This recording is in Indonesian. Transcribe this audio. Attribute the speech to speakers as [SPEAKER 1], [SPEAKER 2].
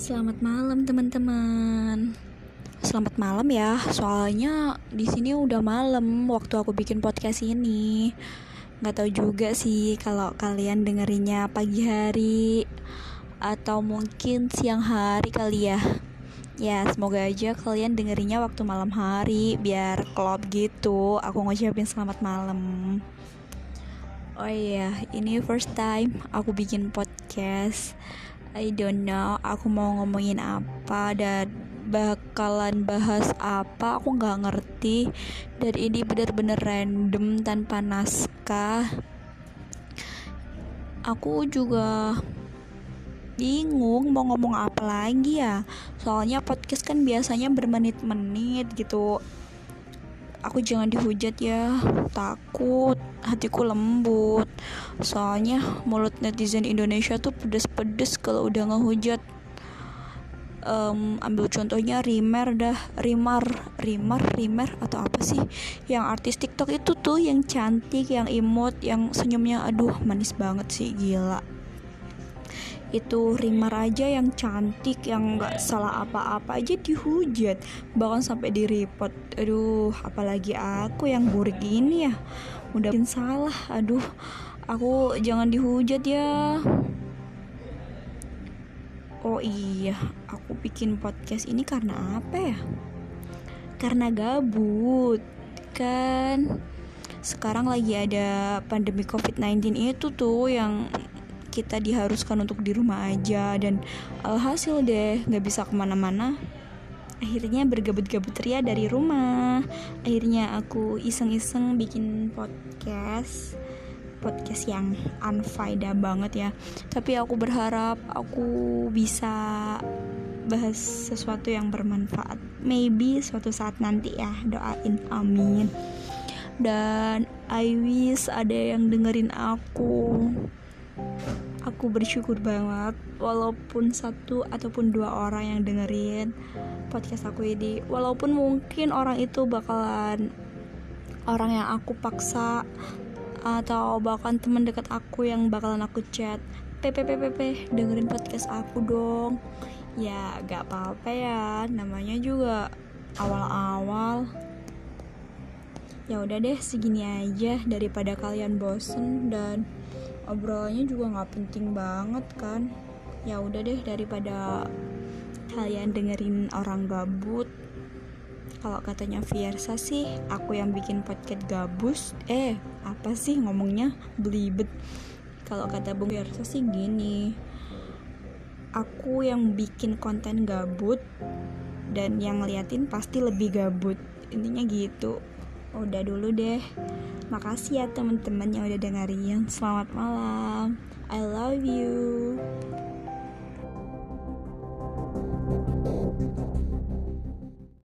[SPEAKER 1] Selamat malam teman-teman. Selamat malam ya, soalnya di sini udah malam waktu aku bikin podcast ini. Gak tahu juga sih kalau kalian dengerinnya pagi hari atau mungkin siang hari kali ya. Ya, semoga aja kalian dengerinnya waktu malam hari biar klop gitu. Aku ngucapin selamat malam. Oh iya, ini first time aku bikin podcast. I don't know aku mau ngomongin apa dan bakalan bahas apa aku nggak ngerti. Dan ini bener-bener random tanpa naskah. Aku juga bingung mau ngomong apa lagi ya. Soalnya podcast kan biasanya bermenit-menit gitu aku jangan dihujat ya. Takut. Hatiku lembut. Soalnya mulut netizen Indonesia tuh pedes-pedes kalau udah ngehujat. Um, ambil contohnya Rimer dah. Rimar. Rimar Rimer atau apa sih? Yang artis TikTok itu tuh yang cantik yang imut yang senyumnya aduh manis banget sih. Gila itu Rimar aja yang cantik yang nggak salah apa-apa aja dihujat. Bahkan sampai di report aduh apalagi aku yang burik ini ya. Udah bikin salah aduh. Aku jangan dihujat ya. Oh iya aku bikin podcast ini karena apa ya? Karena gabut kan? Sekarang lagi ada pandemi covid-19 itu tuh yang kita diharuskan untuk di rumah aja dan alhasil deh nggak bisa ke mana-mana. Akhirnya bergabut-gabut ria dari rumah. Akhirnya aku iseng-iseng bikin podcast podcast yang unfaida banget ya. Tapi aku berharap aku bisa bahas sesuatu yang bermanfaat. Maybe suatu saat nanti ya doain amin. Dan I wish ada yang dengerin aku aku bersyukur banget walaupun satu ataupun dua orang yang dengerin podcast aku ini. Walaupun mungkin orang itu bakalan orang yang aku paksa atau bahkan teman dekat aku yang bakalan aku chat. PPPPP dengerin podcast aku dong. Ya gak apa-apa ya. Namanya juga awal-awal. Ya udah deh segini aja daripada kalian bosen dan obrolannya juga nggak penting banget kan. Ya udah deh daripada kalian dengerin orang gabut. Kalau katanya Fiersa sih aku yang bikin podcast gabus. Eh apa sih ngomongnya? Belibet. Kalau kata Bung Fiersa sih gini aku yang bikin konten gabut dan yang ngeliatin pasti lebih gabut. Intinya gitu udah dulu deh. Makasih ya teman-teman yang udah dengerin. Selamat malam. I love you